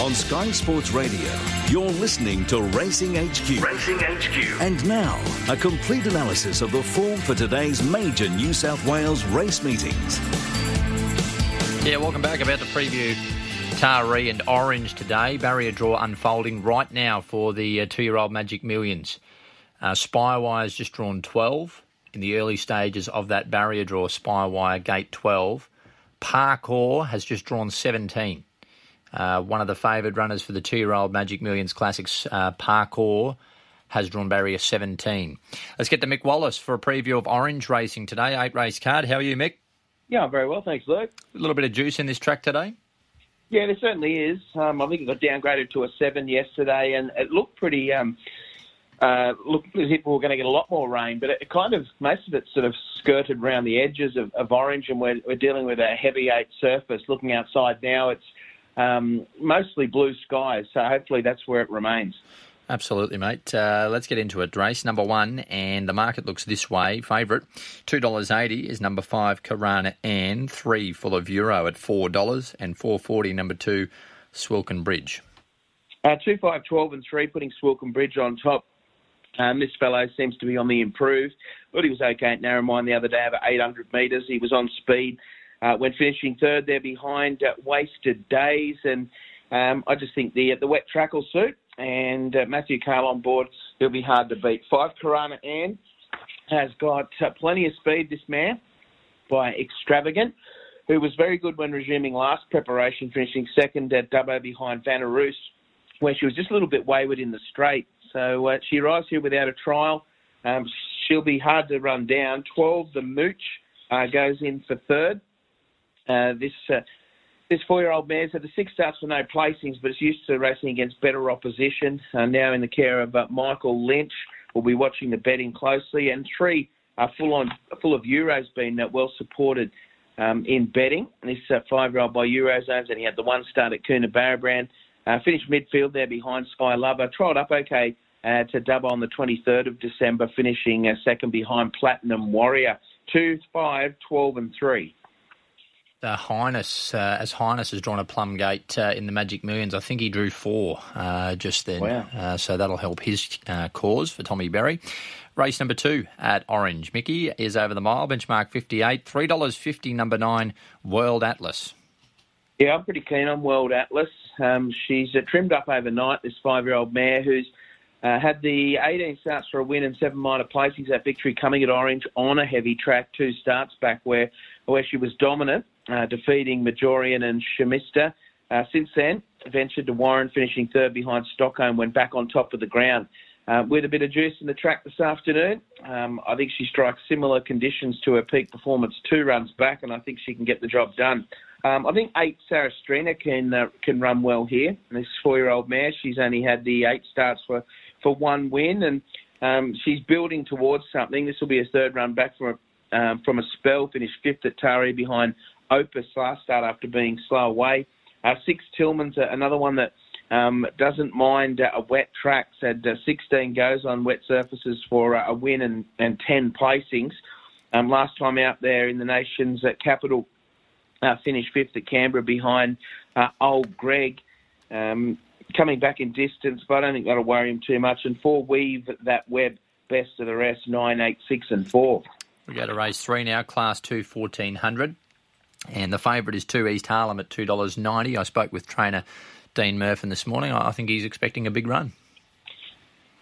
On Sky Sports Radio, you're listening to Racing HQ. Racing HQ. And now, a complete analysis of the form for today's major New South Wales race meetings. Yeah, welcome back. About to preview Taree and Orange today. Barrier draw unfolding right now for the uh, two-year-old Magic Millions. Uh, Spywire has just drawn 12 in the early stages of that barrier draw. Spywire gate 12. Parkour has just drawn 17. Uh, one of the favoured runners for the two-year-old Magic Millions Classics, uh, Parkour, has drawn barrier 17. Let's get to Mick Wallace for a preview of Orange Racing today. Eight race card. How are you, Mick? Yeah, I'm very well, thanks, Luke. A little bit of juice in this track today. Yeah, there certainly is. Um, I think it got downgraded to a seven yesterday, and it looked pretty. Um, uh, looked as if we were going to get a lot more rain, but it kind of most of it sort of skirted around the edges of, of orange, and we're, we're dealing with a heavy eight surface. Looking outside now, it's um, mostly blue skies, so hopefully that's where it remains. Absolutely, mate. Uh, let's get into it. Race number one, and the market looks this way. Favourite, $2.80 is number five, Karana Ann. Three, full of euro at $4, and 440 number two, Swilken Bridge. Uh, two, five, 12 and three, putting Swilken Bridge on top. Um, this fellow seems to be on the improve. Thought he was okay at Narromine the other day over 800 metres. He was on speed uh, when finishing third there behind uh, Wasted Days. And um, I just think the the wet track will suit. And uh, Matthew Carl on board, he'll be hard to beat. Five, Karana Ann has got uh, plenty of speed, this man, by Extravagant, who was very good when resuming last preparation, finishing second at Dubbo behind Vanaroos, where she was just a little bit wayward in the straight. So uh, she arrives here without a trial. Um, she'll be hard to run down. 12, the Mooch, uh, goes in for third. Uh, this uh, this four-year-old mare had the six starts for no placings, but it's used to racing against better opposition. Uh, now in the care of uh, Michael Lynch, we'll be watching the betting closely. And three, are full on, full of Euros, been uh, well supported um, in betting. This five-year-old by Eurozones, and he had the one start at Coonabarabran. Finished midfield there behind Sky Lover. Trialled up okay to Dubbo on the 23rd of December, finishing second behind Platinum Warrior. 2, 5, 12 and 3 uh, Highness, uh, as Highness has drawn a plum gate uh, in the Magic Millions, I think he drew four uh, just then. Wow. Uh, so that'll help his uh, cause for Tommy Berry. Race number two at Orange. Mickey is over the mile, benchmark 58, $3.50, number nine, World Atlas. Yeah, I'm pretty keen on World Atlas. Um, she's trimmed up overnight, this five year old mare who's uh, had the 18 starts for a win and seven minor placings. That victory coming at Orange on a heavy track, two starts back where where she was dominant, uh, defeating Majorian and Shamista. Uh, since then, ventured to Warren, finishing third behind Stockholm, went back on top of the ground. Uh, with a bit of juice in the track this afternoon, um, I think she strikes similar conditions to her peak performance two runs back, and I think she can get the job done. Um, I think eight Sarah Strina can uh, can run well here. This four-year-old mare, she's only had the eight starts for for one win, and um, she's building towards something. This will be a third run back from a, um, from a spell. Finished fifth at Taree behind Opus last start after being slow away. Uh, six Tillman's another one that um, doesn't mind uh, wet track. Had uh, 16 goes on wet surfaces for uh, a win and, and 10 placings. Um, last time out there in the nation's capital, uh, finished fifth at Canberra behind uh, old Greg. Um, coming back in distance, but I don't think that'll worry him too much. And four weave that web best of the rest, nine, eight, six, and four. We go to race three now, class two, 1400. And the favourite is two East Harlem at $2.90. I spoke with trainer Dean Murphy this morning. I think he's expecting a big run.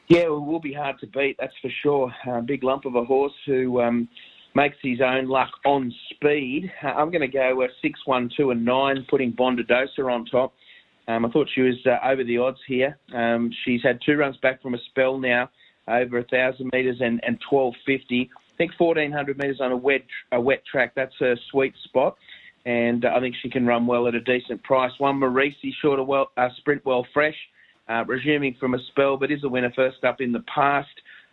Yeah, it will be hard to beat, that's for sure. A big lump of a horse who um, makes his own luck on speed. Uh, I'm going to go uh, 6, 1, 2, and 9, putting Bondadosa on top. Um, I thought she was uh, over the odds here. Um, she's had two runs back from a spell now, over 1,000 metres and, and 1250. I think 1,400 metres on a wet, a wet track, that's her sweet spot. And uh, I think she can run well at a decent price. One Marisi, short of well, uh, sprint well fresh, uh, resuming from a spell, but is a winner first up in the past.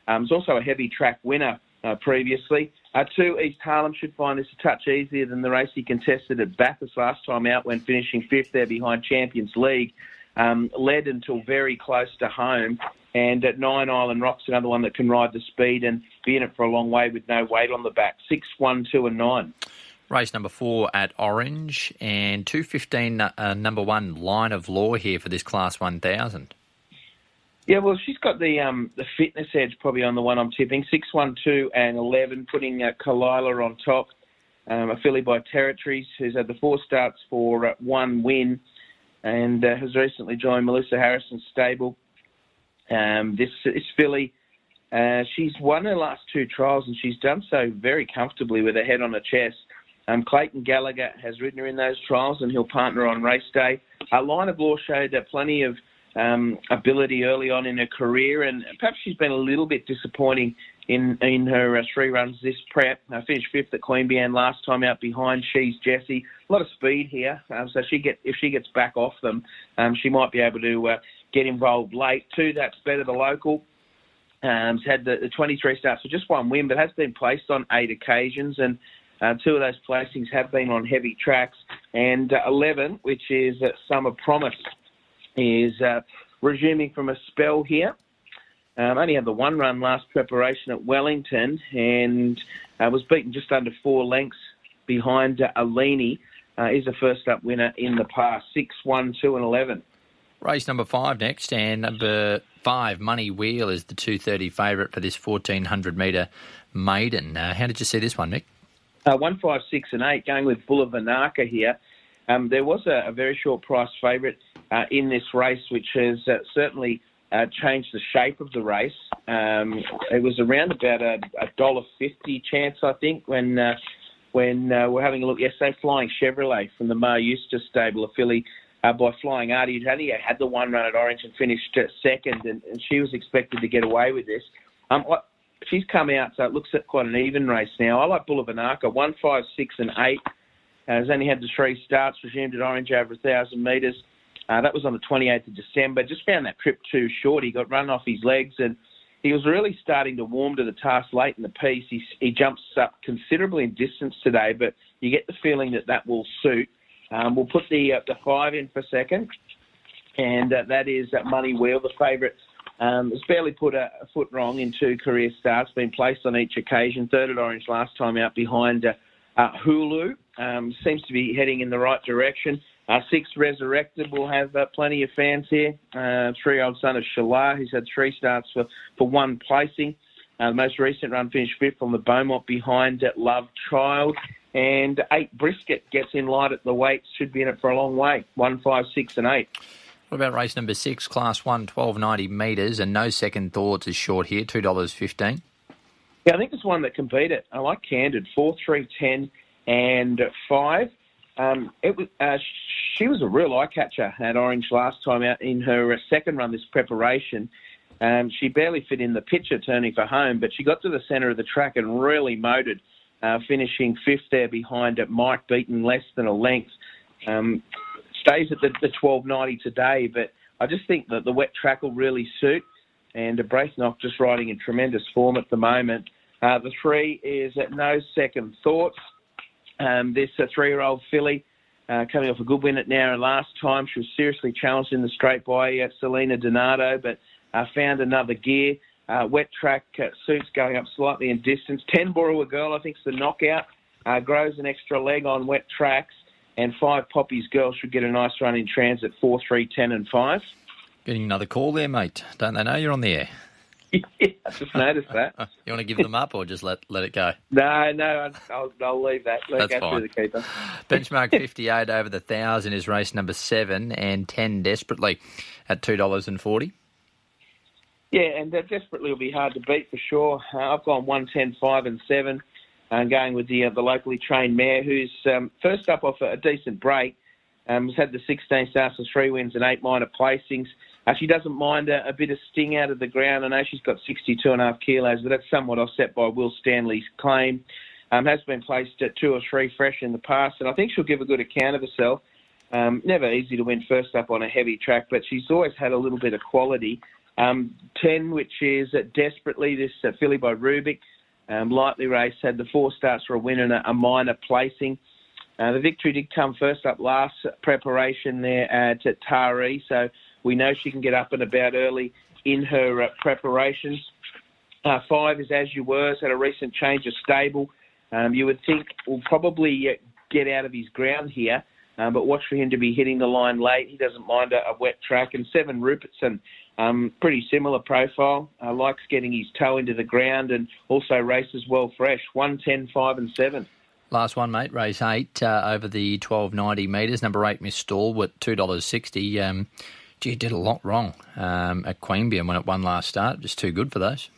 Um, it's also a heavy track winner uh, previously. Uh, two, East Harlem should find this a touch easier than the race he contested at Bathurst last time out when finishing fifth there behind Champions League. Um, led until very close to home. And at Nine Island Rock's another one that can ride the speed and be in it for a long way with no weight on the back. Six, one, two, and nine. Race number four at Orange and 215 uh, number one line of law here for this Class 1000. Yeah, well, she's got the um, the fitness edge probably on the one I'm tipping. Six, one, two, and eleven, putting uh, Kalila on top. Um, a filly by Territories, who's had the four starts for uh, one win, and uh, has recently joined Melissa Harrison's stable. Um, this this filly, uh, she's won her last two trials, and she's done so very comfortably with her head on her chest. Um, Clayton Gallagher has ridden her in those trials, and he'll partner on race day. Our line of law showed uh, plenty of um, ability early on in her career, and perhaps she's been a little bit disappointing in in her uh, three runs this prep. I finished fifth at Queanbeyan last time out behind She's Jessie. A lot of speed here, um, so she get if she gets back off them, um, she might be able to uh, get involved late. Two, that's better the local. Um, had the, the 23 starts for just one win, but has been placed on eight occasions, and uh, two of those placings have been on heavy tracks. And uh, 11, which is uh, Summer Promise, is uh, resuming from a spell here. Um, only had the one run last preparation at Wellington and uh, was beaten just under four lengths behind uh, Alini. Uh, is a first up winner in the past. Six, one, two, and 11. Race number five next, and number five, Money Wheel, is the 230 favourite for this 1400 metre maiden. How did you see this one, Nick? Uh, one, five, six, and eight, going with Bulla Vanaka here. Um, there was a, a, very short price favourite uh, in this race, which has uh, certainly uh, changed the shape of the race. Um, it was around about a, a dollar fifty chance, I think, when uh, when uh, we're having a look yesterday. Flying Chevrolet from the Mar Eustace stable, a filly by Flying Artie, who had the one run at Orange and finished second, and, and, she was expected to get away with this. Um, she's come out, so it looks at quite an even race now. I like Bulla Vanaka, one, five, six, and eight. Uh, has only had the three starts, resumed at Orange over a thousand metres. Uh, that was on the 28th of December. Just found that trip too short. He got run off his legs and he was really starting to warm to the task late in the piece. He, he jumps up considerably in distance today, but you get the feeling that that will suit. Um, we'll put the uh, the five in for second, and uh, that is uh, Money Wheel, the favourite. Um, has barely put a, a, foot wrong in two career starts, been placed on each occasion. Third at Orange last time out behind uh, uh, Hulu. Um, seems to be heading in the right direction. Uh, six resurrected will have uh, plenty of fans here. Uh, three-year-old son of Shalaa, who's had three starts for, for one placing. Uh, the most recent run finished fifth on the Beaumont behind uh, Love Child. And eight brisket gets in light at the weights, should be in it for a long way. One, five, six, and eight. What about race number six, class one, 1290 metres, and no second thoughts is short here, $2.15? Yeah, I think it's one that can beat it. I like Candid, 4, 3, 10, and 5. Um, it was, uh, she was a real eye catcher at Orange last time out in her uh, second run this preparation. Um, she barely fit in the picture turning for home, but she got to the centre of the track and really motored, uh, finishing fifth there behind it. Mike beaten less than a length. Um, stays at the, the 12.90 today, but I just think that the wet track will really suit. And Braithnock just riding in tremendous form at the moment. Uh, the three is at no second thoughts. Um, this three-year-old filly uh, coming off a good win at Nowra last time. She was seriously challenged in the straight by uh, Selena Donato, but uh, found another gear. Uh, wet track uh, suits going up slightly in distance. Ten Borough Girl, I think, is the knockout. Grows an extra leg on wet tracks. And five Poppies girls should get a nice run in transit, 4, 3, 10 and 5. Getting another call there, mate. Don't they know you're on the air? yeah, I just noticed that. you want to give them up or just let let it go? No, no, I'll, I'll leave that. Let That's fine. the keeper. Benchmark 58 over the 1,000 is race number 7 and 10 desperately at $2.40. Yeah, and that desperately will be hard to beat for sure. Uh, I've gone 110, 5 and 7 and going with the, uh, the locally trained mare who's um, first up off a, a decent break. Um, has had the 16 starts and three wins and eight minor placings. Uh, she doesn't mind a, a, bit of sting out of the ground. I know she's got 62 and a half kilos, but that's somewhat offset by Will Stanley's claim. Um, has been placed at two or three fresh in the past, and I think she'll give a good account of herself. Um, never easy to win first up on a heavy track, but she's always had a little bit of quality. Um, 10, which is uh, desperately this uh, filly by Rubick. Um, lightly raced, had the four starts for a win and a, a minor placing. Uh, the victory did come first up last preparation there at Taree, so we know she can get up and about early in her uh, preparations. Uh, five is As You Were, had a recent change of stable. Um, you would think will probably uh, get out of his ground here, um, but watch for him to be hitting the line late. He doesn't mind a, a wet track. And Seven Rupertson, um, pretty similar profile, uh, likes getting his toe into the ground and also races well fresh. 110, 5 and 7. Last one, mate. Race eight uh, over the twelve ninety metres. Number eight, Miss Stalwart, two dollars sixty. Um, gee, did a lot wrong um, at Queanbeyan when it won last start. Just too good for those.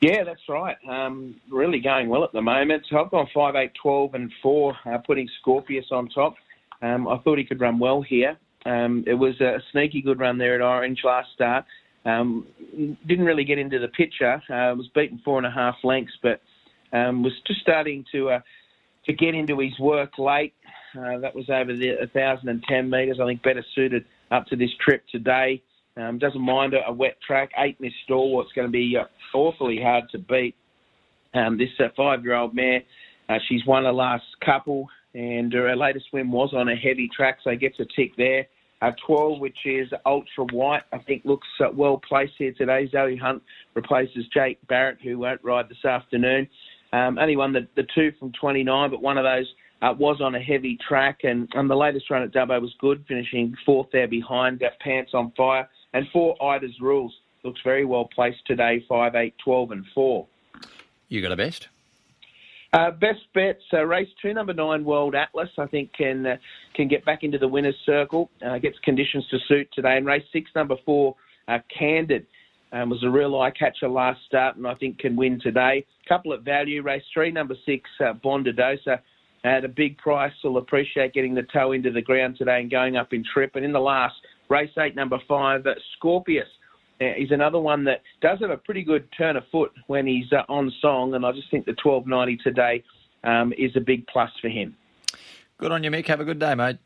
Yeah, that's right. Um, really going well at the moment. So I've gone 5, 8, 12 and 4, uh, putting Scorpius on top. Um, I thought he could run well here. Um, it was a sneaky good run there at Orange last start. Um, didn't really get into the picture. Uh, was beaten four and a half lengths, but um, was just starting to uh, to get into his work late. Uh, that was over the 1,010 metres. I think better suited up to this trip today. Um, doesn't mind a, a, wet track. Eight Miss Stalwart's going to be uh, awfully hard to beat. Um, this uh, five-year-old mare, uh, she's won the last couple, and her latest win was on a heavy track, so gets a tick there. Uh, 12, which is ultra white, I think looks uh, well placed here today. Zoe Hunt replaces Jake Barrett, who won't ride this afternoon. Um, only won the, the two from 29, but one of those uh, was on a heavy track, and, and the latest run at Dubbo was good, finishing fourth there behind, got pants on fire. And four Ida's rules, looks very well placed today, 5, 8, 12, and 4. You got a best? Uh, best bets, uh, race two, number nine, World Atlas, I think can uh, can get back into the winner's circle, uh, gets conditions to suit today. And race six, number four, uh, Candid, um, was a real eye catcher last start and I think can win today. Couple at value, race three, number six, uh, Bondadosa, at a big price. Will appreciate getting the toe into the ground today and going up in trip. And in the last, race eight, number five, uh, Scorpius is another one that does have a pretty good turn of foot when he's uh, on song, and I just think the 1290 today um, is a big plus for him. Good on you, Mick. Have a good day, mate.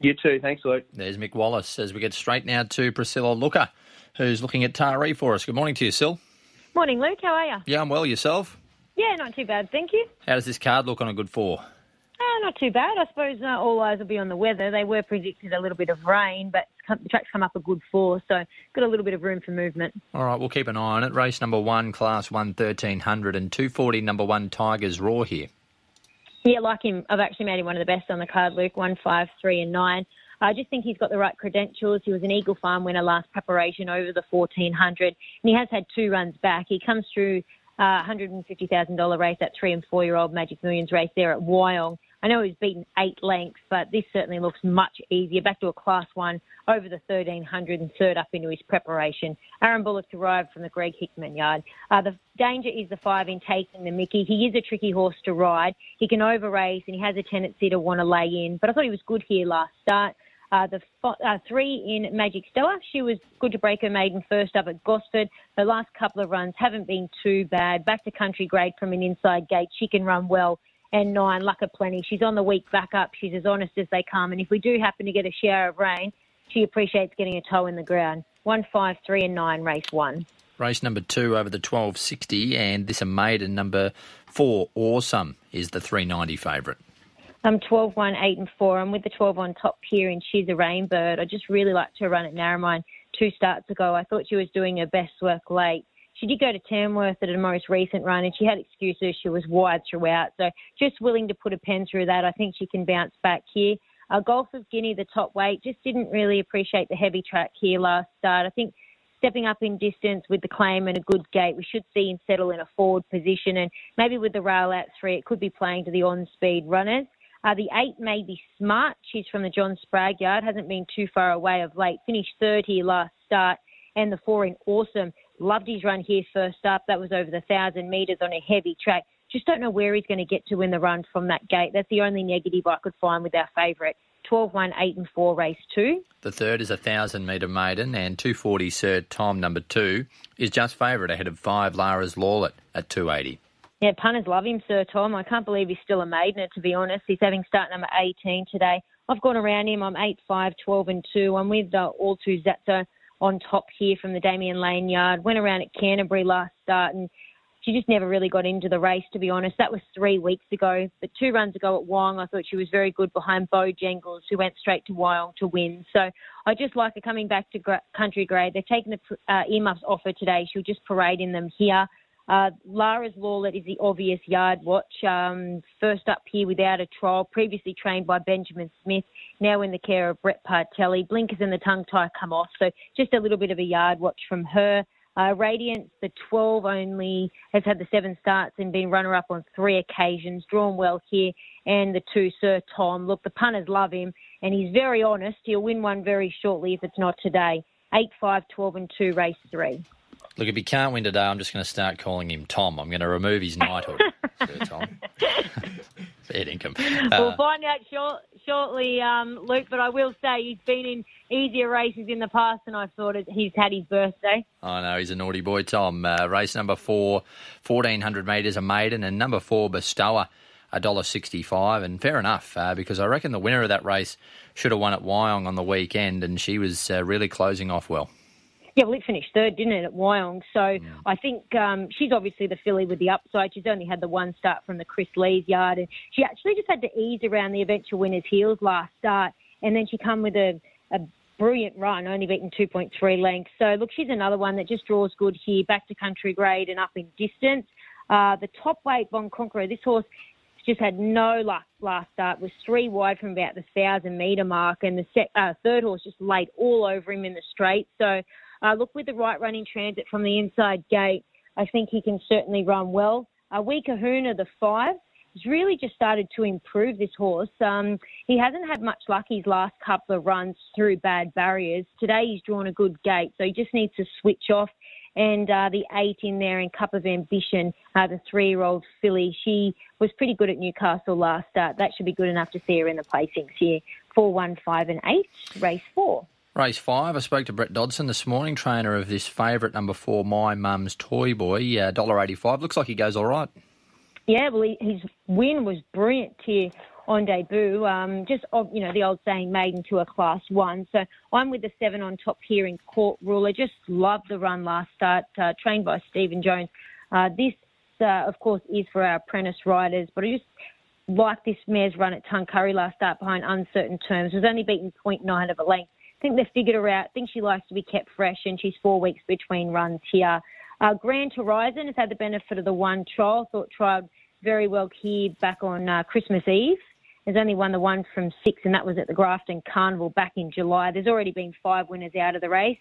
You too. Thanks, Luke. There's Mick Wallace as we get straight now to Priscilla Looker, who's looking at Taree for us. Good morning to you, Sil. Morning, Luke. How are you? Yeah, I'm well. Yourself? Yeah, not too bad, thank you. How does this card look on a good four? not too bad. I suppose uh, all eyes will be on the weather. They were predicted a little bit of rain, but the track's come up a good four, so got a little bit of room for movement. All right, we'll keep an eye on it. Race number one, class one, 1300 and 240, number one, Tigers Raw here. Yeah, like him. I've actually made him one of the best on the card, Luke, one, five, three, and nine. I just think he's got the right credentials. He was an Eagle Farm winner last preparation over the 1400, and he has had two runs back. He comes through uh, $150,000 race, that three and four year old Magic Millions race there at Wyong. I know he's beaten eight lengths, but this certainly looks much easier. Back to a class one over the 1300 and third up into his preparation. Aaron Bullock's arrived from the Greg Hickman yard. Uh, the danger is the five in taking the Mickey. He is a tricky horse to ride. He can over race and he has a tendency to want to lay in, but I thought he was good here last start. Uh, the uh, three in Magic Stella, she was good to break her maiden first up at Gosford. Her last couple of runs haven't been too bad. Back to country grade from an inside gate. She can run well and nine, luck of plenty. She's on the week back up. She's as honest as they come. And if we do happen to get a shower of rain, she appreciates getting a toe in the ground. One, five, three, and nine, race one. Race number two over the 1260, and this a maiden number four, Awesome, is the 390 favourite. I'm 12, 1, 8, and 4. I'm with the 12 on top here, and she's a Rainbird. I just really liked her run at Narromine two starts ago. I thought she was doing her best work late. She did go to Tamworth at a most recent run, and she had excuses. She was wide throughout, so just willing to put a pen through that. I think she can bounce back here. Uh, Golf of Guinea, the top weight, just didn't really appreciate the heavy track here last start. I think stepping up in distance with the claim and a good gate, we should see him settle in a forward position, and maybe with the rail out three, it could be playing to the on-speed runners. Uh, the eight may be smart. She's from the John Sprague yard, hasn't been too far away of late. Finished third here last start, and the four in awesome Loved his run here first up. That was over the 1,000 metres on a heavy track. Just don't know where he's going to get to in the run from that gate. That's the only negative I could find with our favourite. 12 1 8 and 4 race 2. The third is a 1,000 metre maiden, and 240 Sir Tom number 2 is just favourite ahead of 5 Lara's Lawlet at 280. Yeah, punters love him, Sir Tom. I can't believe he's still a maidener, to be honest. He's having start number 18 today. I've gone around him. I'm 8 5, 12 and 2. I'm with uh, all two Zatzo on top here from the Damien Lane yard. Went around at Canterbury last start and she just never really got into the race, to be honest. That was three weeks ago. But two runs ago at Wyong, I thought she was very good behind Bo Jengles, who went straight to Wyong to win. So I just like her coming back to country grade. They're taking the uh, earmuffs off her today. She'll just parade in them here. Uh, Lara's Lawlet is the obvious yard watch. Um, first up here without a trial, previously trained by Benjamin Smith, now in the care of Brett Partelli. Blinkers and the tongue tie come off, so just a little bit of a yard watch from her. Uh, Radiance, the 12 only, has had the seven starts and been runner up on three occasions, drawn well here. And the two, Sir Tom. Look, the punters love him, and he's very honest. He'll win one very shortly if it's not today. 8, 5, 12, and 2, race 3. Look, if he can't win today, I'm just going to start calling him Tom. I'm going to remove his knighthood, Sir Tom. Fair income. Uh, we'll find out short, shortly, um, Luke, but I will say he's been in easier races in the past than I thought he's had his birthday. I know, he's a naughty boy, Tom. Uh, race number four, 1400 metres, a maiden, and number four, Bestower, $1.65. And fair enough, uh, because I reckon the winner of that race should have won at Wyong on the weekend, and she was uh, really closing off well. Yeah, well, it finished third, didn't it, at Wyong? So mm. I think um, she's obviously the filly with the upside. She's only had the one start from the Chris Lee's yard, and she actually just had to ease around the eventual winner's heels last start, and then she come with a, a brilliant run, only beaten 2.3 lengths. So look, she's another one that just draws good here, back to country grade and up in distance. Uh, the top weight Bon Conqueror, this horse just had no luck last start. Was three wide from about the thousand metre mark, and the set, uh, third horse just laid all over him in the straight. So uh, look, with the right running transit from the inside gate, I think he can certainly run well. Uh, Wee Kahuna, the five, has really just started to improve this horse. Um, he hasn't had much luck his last couple of runs through bad barriers. Today he's drawn a good gate, so he just needs to switch off. And uh, the eight in there in Cup of Ambition, uh, the three-year-old filly, she was pretty good at Newcastle last start. That should be good enough to see her in the placings here. Four, one, five, and eight, race four. Race five. I spoke to Brett Dodson this morning, trainer of this favourite number four, My Mum's Toy Boy, uh, dollar eighty-five. Looks like he goes all right. Yeah, well, he, his win was brilliant here on debut. Um, just you know the old saying, maiden to a class one. So I'm with the seven on top here in Court Ruler. Just loved the run last start, uh, trained by Stephen Jones. Uh, this, uh, of course, is for our apprentice riders, but I just like this mare's run at Tuncurry last start behind uncertain terms. Was only beaten 0.9 of a length think they've figured her out. Think she likes to be kept fresh, and she's four weeks between runs here. Uh, Grand Horizon has had the benefit of the one trial. Thought trialled very well here back on uh, Christmas Eve. Has only won the one from six, and that was at the Grafton Carnival back in July. There's already been five winners out of the race.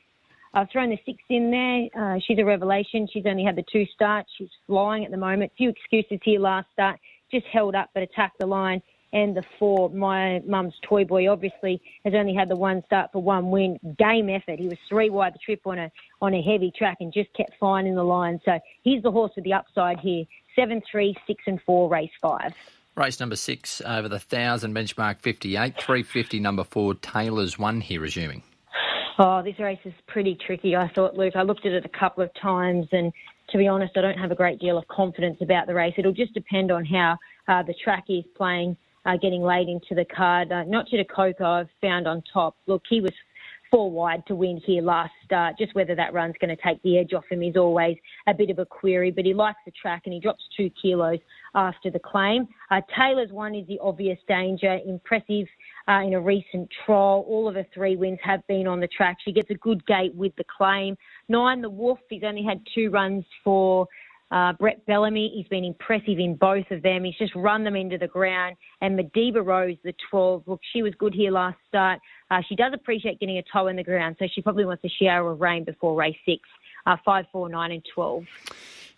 I've thrown the six in there. Uh, she's a revelation. She's only had the two starts. She's flying at the moment. Few excuses here last start. Just held up but attacked the line and the four, my mum's toy boy, obviously has only had the one start for one win. Game effort. He was three wide the trip on a on a heavy track and just kept finding the line. So he's the horse with the upside here. Seven, three, six, and four, race five. Race number six over the thousand benchmark fifty eight, three fifty number four. Taylor's one here resuming. Oh, this race is pretty tricky. I thought, Luke. I looked at it a couple of times, and to be honest, I don't have a great deal of confidence about the race. It'll just depend on how uh, the track is playing uh, getting laid into the card. Uh, de Coco I've found on top. Look, he was four wide to win here last start. Just whether that run's going to take the edge off him is always a bit of a query, but he likes the track and he drops two kilos after the claim. Uh, Taylor's one is the obvious danger, impressive uh, in a recent trial. All of her three wins have been on the track. She gets a good gate with the claim. Nine, the Wolf, he's only had two runs for uh, Brett Bellamy, he's been impressive in both of them. He's just run them into the ground. And Madiba Rose, the 12, look, she was good here last start. Uh, she does appreciate getting a toe in the ground, so she probably wants a shower of rain before race six, uh, 5, 4, 9, and 12.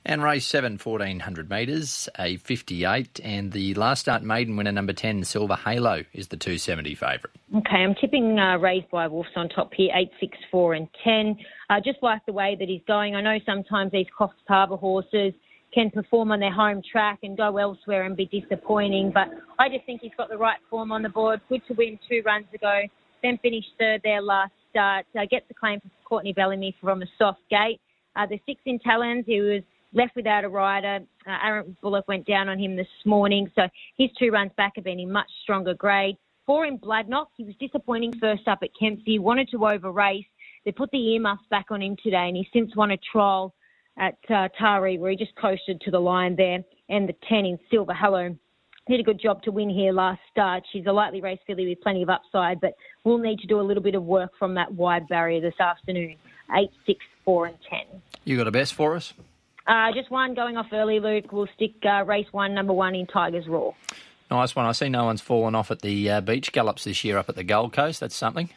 And race 7, 1400 metres, a 58. And the last start maiden winner, number 10, Silver Halo, is the 270 favourite. Okay, I'm tipping uh, Raised by Wolves on top here, 8, 6, 4, and 10. Uh, just like the way that he's going. I know sometimes these Coffs Harbour horses can perform on their home track and go elsewhere and be disappointing, but I just think he's got the right form on the board. Good to win two runs ago, then finished third there last start. Uh, gets the claim for Courtney Bellamy from a soft gate. Uh, the six in Talons, he was left without a rider. Uh, Aaron Bullock went down on him this morning, so his two runs back have been in much stronger grade. Four in Bladnoch, he was disappointing first up at Kempsey, wanted to over race. They put the earmuffs back on him today, and he's since won a trial at uh, where he just coasted to the line there, and the 10 in Silver Halo. Did a good job to win here last start. She's a lightly raced filly with plenty of upside, but we'll need to do a little bit of work from that wide barrier this afternoon. Eight, six, four, and ten. You got a best for us? Uh, just one going off early, Luke. We'll stick uh, race one, number one in Tigers Raw. Nice one. I see no one's fallen off at the uh, beach gallops this year up at the Gold Coast. That's something.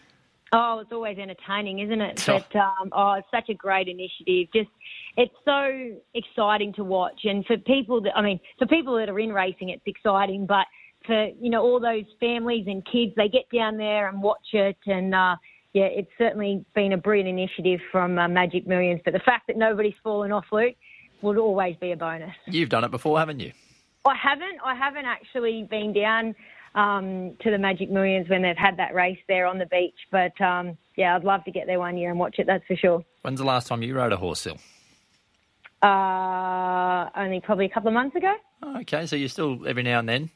Oh, it's always entertaining, isn't it? Oh. But um, oh, it's such a great initiative. Just it's so exciting to watch, and for people that I mean, for people that are in racing, it's exciting. But for you know all those families and kids, they get down there and watch it, and uh, yeah, it's certainly been a brilliant initiative from uh, Magic Millions. But the fact that nobody's fallen off, Luke, would always be a bonus. You've done it before, haven't you? I haven't. I haven't actually been down um, to the Magic Millions when they've had that race there on the beach. But um, yeah, I'd love to get there one year and watch it. That's for sure. When's the last time you rode a horse, Sil? Uh, only probably a couple of months ago. Oh, okay, so you're still every now and then.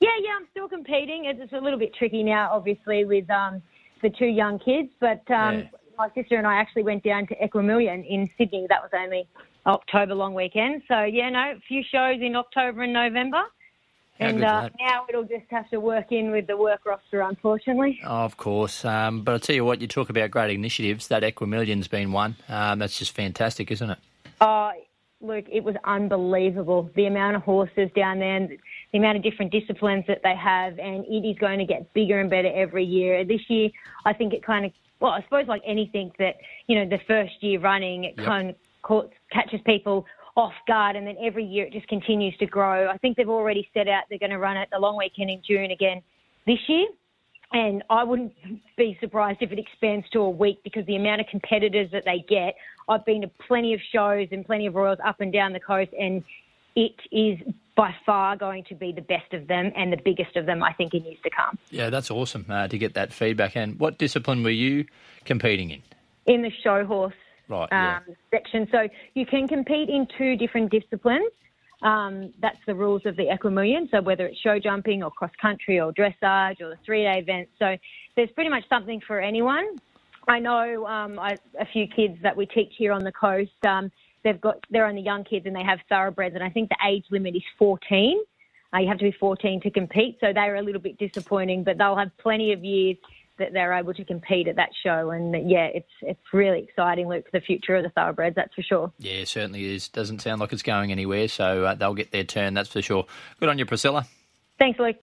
Yeah, yeah, I'm still competing. It's, it's a little bit tricky now, obviously, with um, the two young kids. But um, Yeah. my sister and I actually went down to Equimillion in Sydney. That was only October long weekend. So yeah, no, a few shows in October and November. How and uh, now it'll just have to work in with the work roster, unfortunately. Oh, of course. Um, but I'll tell you what, you talk about great initiatives. That Equimillion's been one. Um, that's just fantastic, isn't it? Oh, look, it was unbelievable. The amount of horses down there, and the amount of different disciplines that they have, and it is going to get bigger and better every year. This year, I think it kind of, well, I suppose like anything that, you know, the first year running, it Yep. kind of caught, catches people off guard, and then every year it just continues to grow. I think they've already set out they're going to run it the long weekend in June again this year. And I wouldn't be surprised if it expands to a week because the amount of competitors that they get. I've been to plenty of shows and plenty of Royals up and down the coast, and it is by far going to be the best of them and the biggest of them, I think, in years to come. Yeah, that's awesome uh, to get that feedback. And what discipline were you competing in? In the show horse Right, yeah. um, section. So you can compete in two different disciplines. Um, that's the rules of the Equimillion. So whether it's show jumping or cross country or dressage or the three day event. So there's pretty much something for anyone. I know um, I, a few kids that we teach here on the coast. Um, they've got they're only young kids and they have thoroughbreds, and I think the age limit is 14. Uh, you have to be 14 to compete, so they're a little bit disappointing, but they'll have plenty of years that they're able to compete at that show. And yeah, it's it's really exciting, Luke, for the future of the thoroughbreds, that's for sure. Yeah, it certainly is. Doesn't sound like it's going anywhere, so uh, they'll get their turn, that's for sure. Good on you, Priscilla. Thanks, Luke.